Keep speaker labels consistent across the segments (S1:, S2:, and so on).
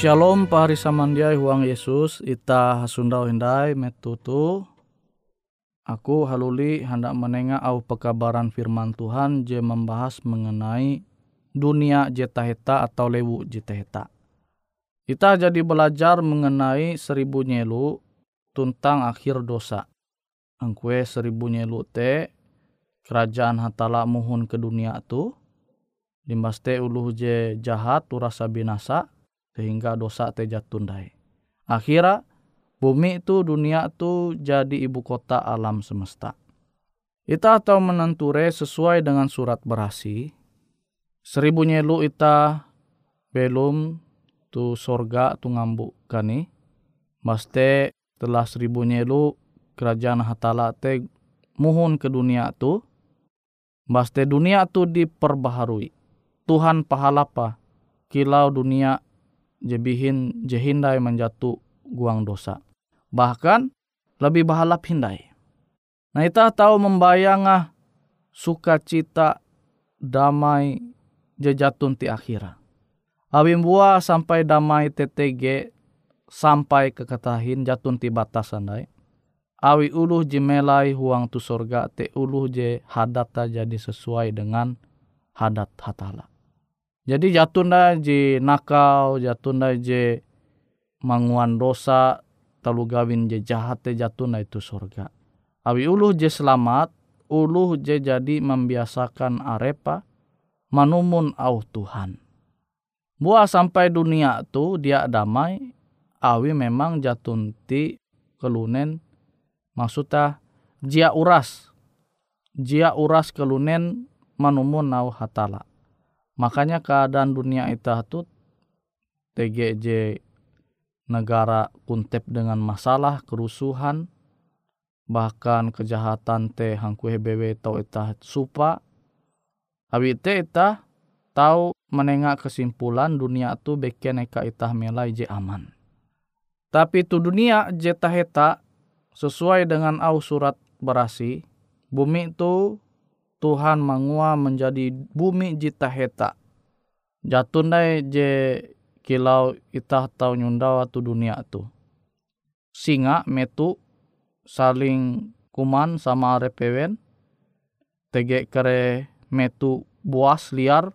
S1: Shalom pahari samandiai huang Yesus ita hasundau hindai metutu aku haluli hendak menengah au pekabaran firman Tuhan je membahas mengenai dunia jetaheta atau lewu jetaheta. Kita jadi belajar mengenai seribu nyelu tentang akhir dosa. Angkue seribu nyelu te kerajaan hatala muhun ke dunia tu. Limbas te uluh je jahat tu rasa binasa sehingga dosa te jatundai. Akhirnya bumi itu dunia itu jadi ibu kota alam semesta. Ita tahu menenture sesuai dengan surat berasi. Seribu nyelu ita belum tu sorga tu ngambu kani. Maste telah seribu nyelu kerajaan hatala te muhun ke dunia tu. Maste dunia tu diperbaharui. Tuhan pahalapa kilau dunia jebihin jehindai menjatuh guang dosa. Bahkan lebih bahalap hindai. Nah kita tahu membayang ah sukacita damai jejatun ti akhira. Awim bua sampai damai TTG sampai kekatahin jatun ti batasan dai. Awi uluh jimelai huang tu sorga te uluh je hadata jadi sesuai dengan hadat hatala. Jadi jatunda je nakal, jatunda je manguan dosa, talu gawin je jahat te jatunda itu surga. Awi uluh je selamat, uluh je jadi membiasakan arepa, manumun au Tuhan. Buah sampai dunia tu dia damai, awi memang jatunti kelunen maksudnya jia uras. Jia uras kelunen manumun au hatala Makanya keadaan dunia itu tuh TGJ negara kuntep dengan masalah kerusuhan bahkan kejahatan teh hangku hebewe tau itah supa. Abi teh itah tahu menengah kesimpulan dunia tu beken eka itah melai je aman. Tapi tu dunia je taheta sesuai dengan au surat berasi bumi tu Tuhan mangua menjadi bumi jita heta. Jatundai je kilau itah tau nyundawa tu dunia tu. Singa metu saling kuman sama repewen. Tege kere metu buas liar.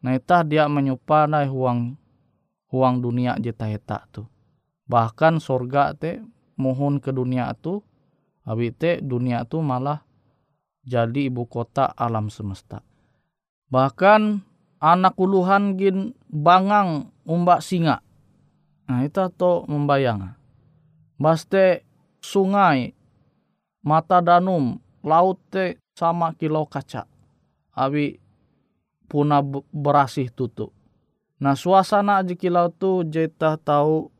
S1: Nah itah dia menyupa nai huang huang dunia jita heta tu. Bahkan sorga te mohon ke dunia tu. Abi te dunia tu malah jadi ibu kota alam semesta. Bahkan anak uluhan gin bangang umbak singa. Nah itu to membayang. Baste sungai, mata danum, laut te sama kilo kaca. Abi puna berasih tutu. Nah suasana aja kilau tu jeta tahu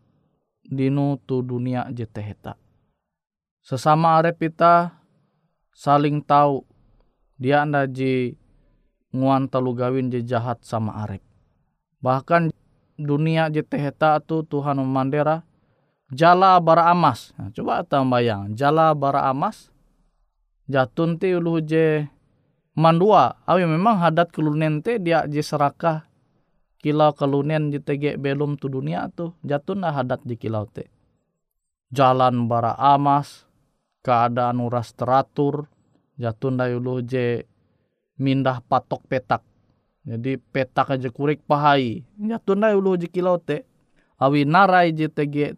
S1: dinu tu dunia jeteheta. Sesama arepita saling tahu dia anda ji nguan telu gawin je jahat sama arep. Bahkan dunia je teheta tu Tuhan memandera jala bara amas. Nah, coba tambayang jala bara amas jatun ti ulu je mandua. Awi memang hadat kelunen te dia je serakah kilau kelunen di tege belum tu dunia tu jatun lah hadat di kilau te. Jalan bara amas, keadaan uras teratur jatun dayulu je mindah patok petak. Jadi petak aja kurik pahai. Jatun dayulu je kilau te. Awi narai je tege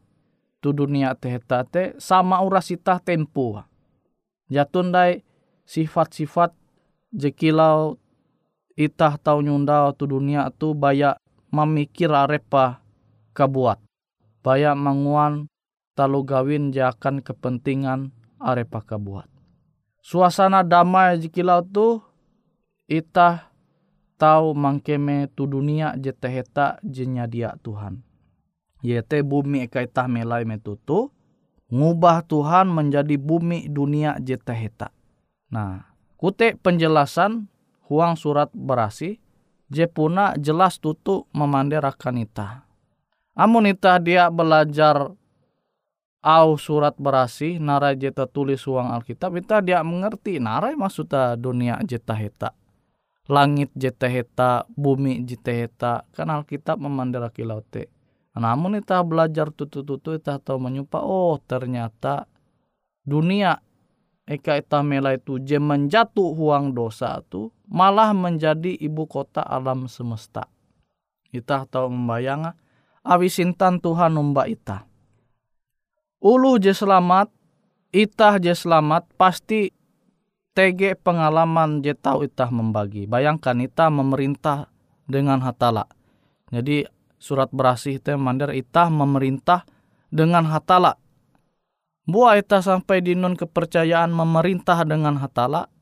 S1: tu dunia te te sama uras itah tempo jatun dai sifat-sifat je kilau itah tau nyundau tu dunia tu baya memikir arepa kabuat. Baya manguan talu gawin jakan kepentingan arepa buat. Suasana damai jikilau tu itah tahu mangkeme tu dunia jeteheta jenya dia Tuhan. Yete bumi eka itah melai metutu ngubah Tuhan menjadi bumi dunia jeteheta. Nah, kute penjelasan huang surat berasi je puna jelas tutu memanderakan ita. Amun ita dia belajar au surat berasi narai jeta tulis uang Alkitab kita dia mengerti narai maksudnya dunia jeta heta langit jeta heta bumi jeta heta kan Alkitab memandera kilau te namun kita belajar tutu-tutu kita tahu menyupa oh ternyata dunia eka itamela itu je menjatuh huang dosa tu malah menjadi ibu kota alam semesta. Ita tahu membayang awisintan Tuhan umba ita. Ulu je selamat, itah je selamat pasti tege pengalaman je tahu itah membagi. Bayangkan itah memerintah dengan hatala. Jadi surat berasih itu mandar itah memerintah dengan hatala Buah kita sampai di non kepercayaan memerintah dengan hatala,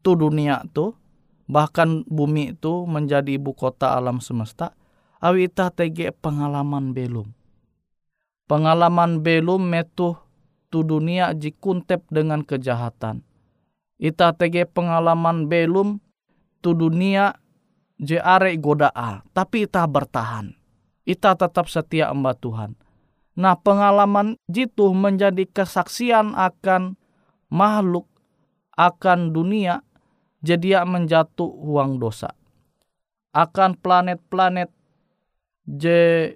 S1: tu dunia tu, bahkan bumi itu menjadi ibu kota alam semesta, awi ita tege pengalaman belum. Pengalaman belum metu tu dunia jikuntep dengan kejahatan. Ita tege pengalaman belum tu dunia je are godaa, tapi ita bertahan. Ita tetap setia amba Tuhan Nah, pengalaman jitu menjadi kesaksian akan makhluk, akan dunia, jadi menjatuh uang dosa. Akan planet-planet je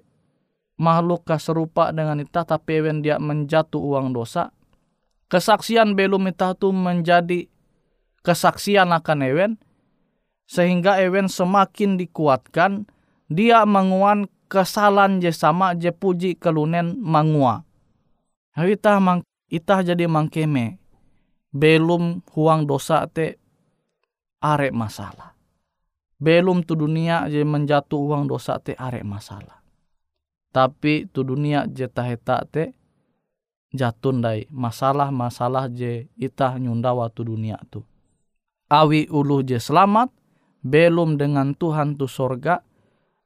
S1: makhluk serupa dengan kita tapi when dia menjatuh uang dosa kesaksian belum kita tu menjadi kesaksian akan ewen sehingga ewen semakin dikuatkan dia menguan kesalahan je sama je puji kelunen mangua. Itah mang itah jadi mangkeme. Belum huang dosa te arek masalah. Belum tu dunia je menjatuh uang dosa te arek masalah. Tapi tu dunia je taheta te jatun dai masalah-masalah je itah nyunda waktu dunia tu. Awi ulu je selamat, belum dengan Tuhan tu sorga,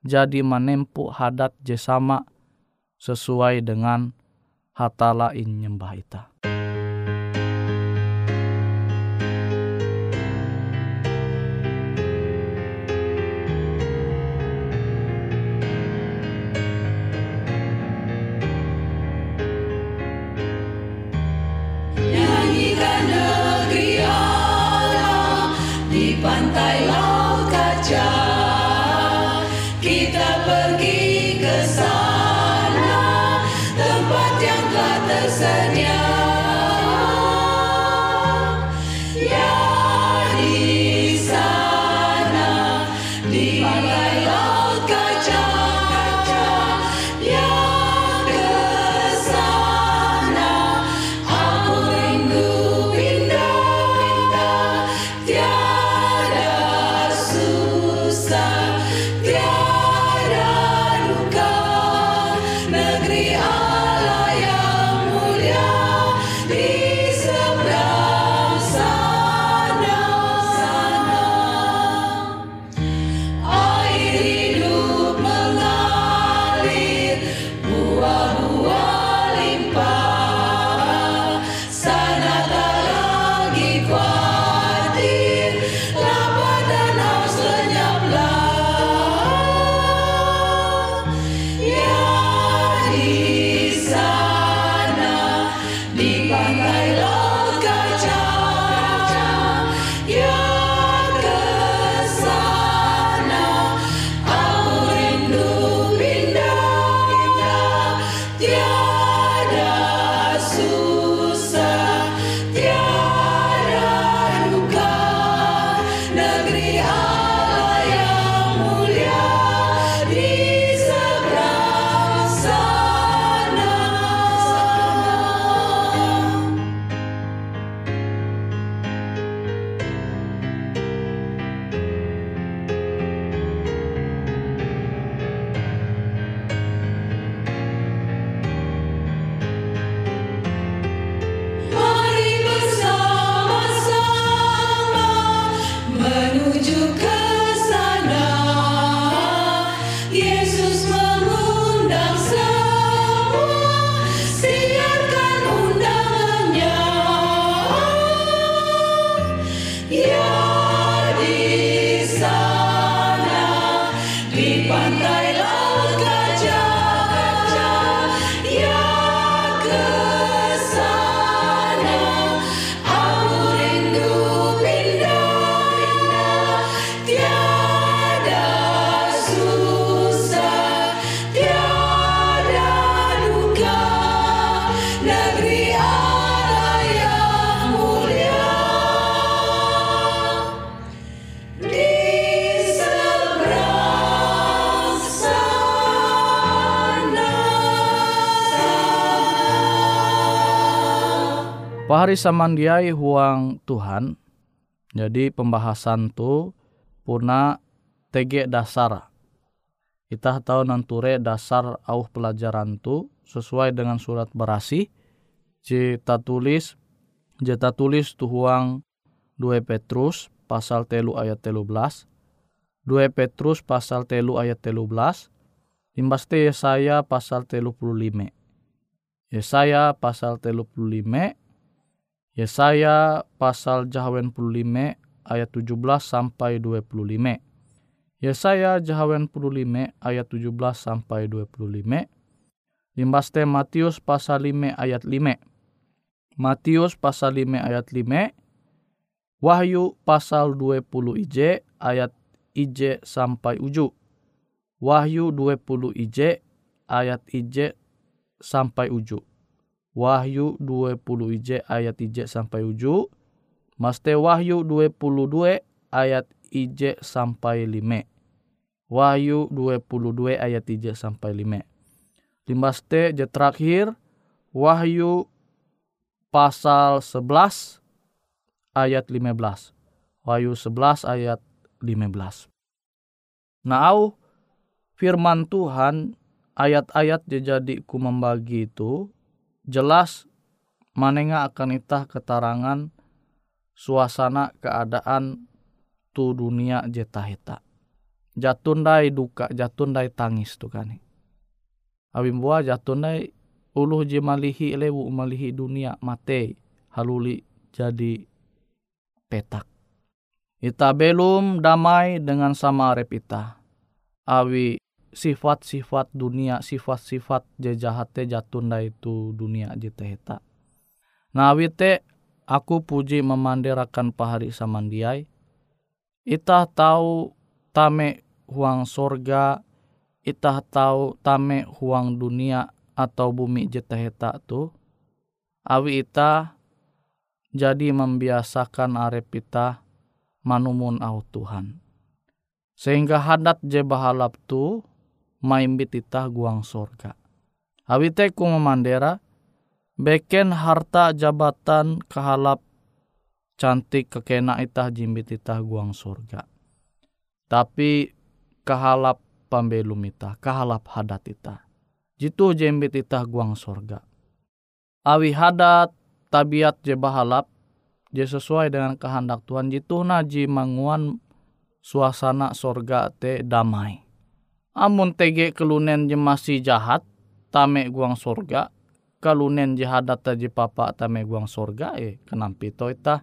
S1: jadi menempuh hadat jesama sesuai dengan hatala in nyembah ita. Pahari samandiai huang Tuhan. Jadi pembahasan tu puna tege dasar. Kita tahu nanture dasar au pelajaran tu sesuai dengan surat berasi. Kita tulis Jeta tulis tu huang 2 Petrus pasal telu ayat telu belas. 2 Petrus pasal telu ayat telu belas. Imbaste Yesaya pasal telu puluh lima. Yesaya pasal telu puluh lima. Yesaya pasal jahawen puluh lima ayat tujuh belas sampai dua puluh lima. Yesaya jahawen puluh lima ayat tujuh belas sampai dua puluh lima. Limbaste Matius pasal lima ayat lima. Matius pasal 5 ayat 5, Wahyu pasal 20 IJ ayat IJ sampai uju. Wahyu 20 IJ ayat IJ sampai uju. Wahyu 20 IJ ayat IJ sampai uju. Maste Wahyu 22 ayat IJ sampai 5. Wahyu 22 ayat IJ sampai 5. Limbaste je terakhir Wahyu pasal 11 ayat 15. Wahyu 11 ayat 15. Nah, au firman Tuhan ayat-ayat jadi ku membagi itu jelas manenga akan itah keterangan suasana keadaan tu dunia jetaheta. Jatundai duka, jatundai tangis tu kan. Awim buah jatundai uluh je malihi lewu malihi dunia mate haluli jadi petak. Ita belum damai dengan sama arep ita. Awi sifat-sifat dunia, sifat-sifat jejahate jatunda itu dunia jiteheta. Nah te aku puji memandirakan pahari samandiai. Ita tahu tame huang sorga, ita tahu tame huang dunia atau bumi jetaheta tu awi ita jadi membiasakan arep ita manumun au Tuhan sehingga hadat je bahalap tu maimbit ita guang sorga awi ku memandera beken harta jabatan kehalap cantik kekena ita jimbit ita guang sorga tapi kehalap pambelum ita kehalap hadat ita jitu jembit itah guang sorga. Awi hadat tabiat je bahalap je sesuai dengan kehendak Tuhan jitu naji manguan suasana sorga te damai. Amun tege kelunen je masih jahat tame guang sorga kalunen je hadat je papa tame guang sorga eh kenampi to itah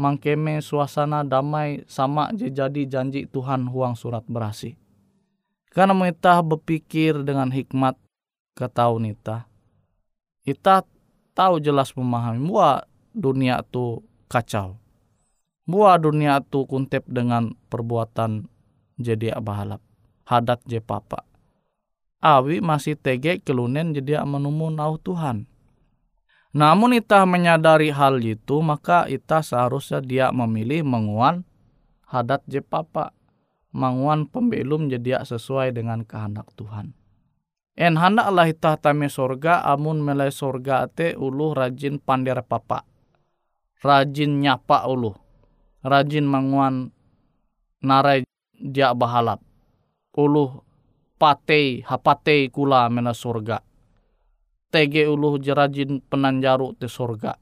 S1: mangkeme suasana damai sama je jadi janji Tuhan huang surat berasi. Karena kita berpikir dengan hikmat ke tahun kita, kita tahu jelas memahami bahwa dunia itu kacau. Bahwa dunia itu kuntep dengan perbuatan jadi abahalap. Hadat je papa. Awi masih tege kelunen jadi menumu nau Tuhan. Namun kita menyadari hal itu maka kita seharusnya dia memilih menguan hadat je papa manguan pembelum jadi sesuai dengan kehendak Tuhan. En hendaklah itah tame sorga amun melai sorga te ulu rajin pandir papa. Rajin nyapa ulu. Rajin manguan narai dia bahalap. Ulu patei hapatei kula mena sorga. Tege ulu je rajin penanjaru te sorga.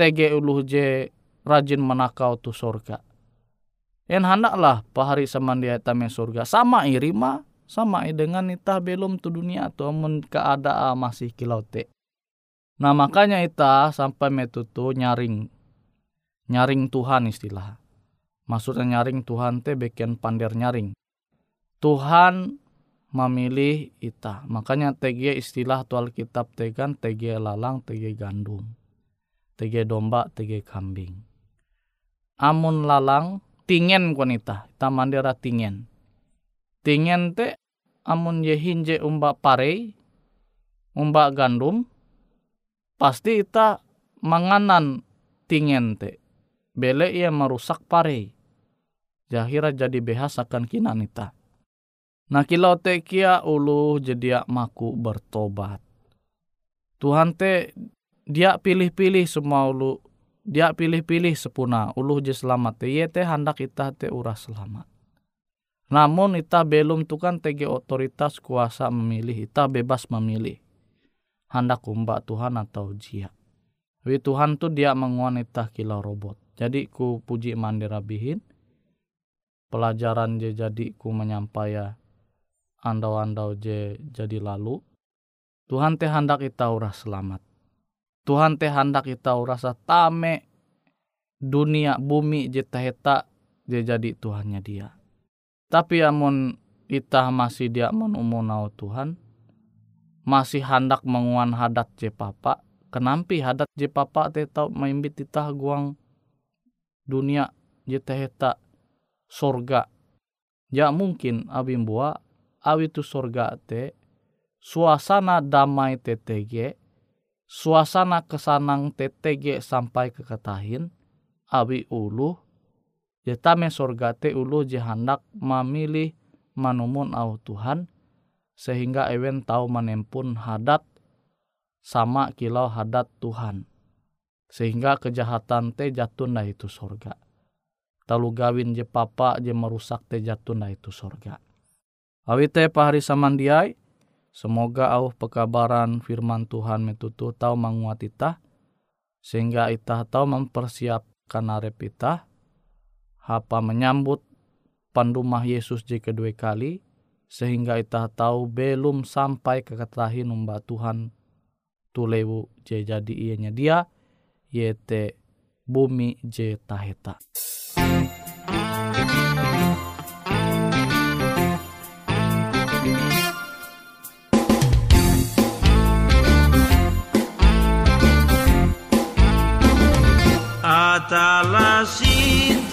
S1: Tege ulu je rajin menakau tu sorga En hendaklah pahari samandia tame surga. Sama irima, sama dengan ita belum tu dunia tu amun keadaan masih kilau te. Nah makanya ita sampai metutu nyaring. Nyaring Tuhan istilah. Maksudnya nyaring Tuhan te bikin pandir nyaring. Tuhan memilih ita. Makanya TG istilah tu Alkitab tegan TG lalang, TG gandum. TG domba, TG kambing. Amun lalang tingen konita ita mandera tingen tingen te amun ye hinje umba pare umba gandum pasti ita manganan tingen te bele ia merusak pare jahira jadi behas akan kinan ita kilau te kia ulu jadi maku bertobat. Tuhan te
S2: dia pilih-pilih semua ulu dia pilih-pilih sepuna. Ulu je selamat te ye te hendak ita te urah selamat. Namun ita belum tukan tege otoritas kuasa memilih ita bebas memilih. Hendak kumbak Tuhan atau jia Wi Tuhan tu dia menguan ita kilau robot. Jadi ku puji mandira bihin pelajaran je jadi ku menyampaikan andau-andau je jadi lalu Tuhan teh hendak kita urah selamat. Tuhan teh hendak kita rasa tame dunia bumi jeta heta je jadi Tuhannya dia. Tapi amun kita masih dia menumunau Tuhan, masih hendak menguan hadat je papa, kenampi hadat je papa teh tau maimbit kita guang dunia jeta heta sorga. Ya mungkin abim buah awi tu sorga te suasana damai TTG, suasana kesanang TTG sampai ke ketahin, abi ulu, jetame sorga te ulu jehandak memilih manumun au Tuhan, sehingga ewen tahu menempun hadat sama kilau hadat Tuhan. Sehingga kejahatan te jatun dah itu sorga. Talu gawin je papa je merusak te jatun dah itu sorga. Awi te pahari samandiai, Semoga au pekabaran firman Tuhan metutu tahu menguat ita, sehingga ita tahu mempersiapkan arep ita, apa menyambut pandumah Yesus je kedua kali, sehingga ita tahu belum sampai ke ketahin umba Tuhan tulewu je jadi ianya dia, yete bumi je taheta.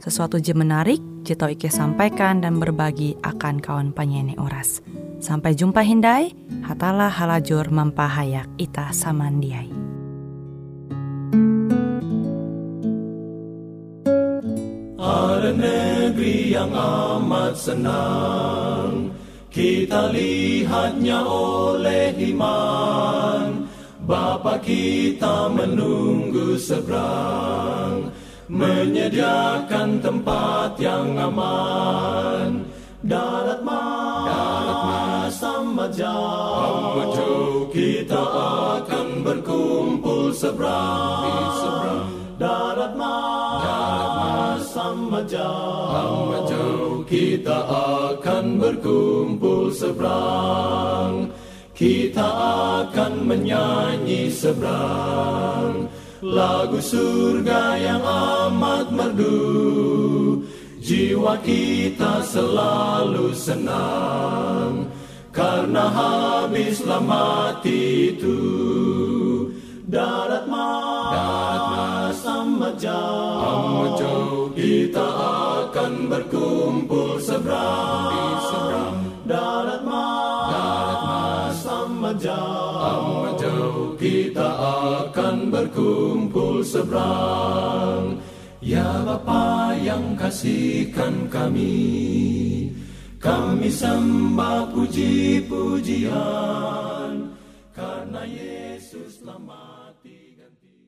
S3: sesuatu je menarik, je tau Ike sampaikan dan berbagi akan kawan panyene Uras. Sampai jumpa Hindai, hatalah halajur mempahayak Ita samandiai.
S4: Ada negeri yang amat senang Kita lihatnya oleh iman Bapa kita menunggu seberang Menyediakan tempat yang aman. Darat mas, Darat mas amat jauh, Kita akan berkumpul seberang. Darat mas, Darat mas amat jauh. Kita akan berkumpul seberang Kita akan menyanyi seberang Lagu surga yang amat merdu. Jiwa kita selalu senang Karena habislah mati itu. Darat mas, Darat jauh Kita akan berkumpul seberang, Darat mas, Darat mas jauh Kita akan berkumpul seberang. Ya Bapa yang kasihkan kami Kami sembah puji-pujian. Karena Yesus lama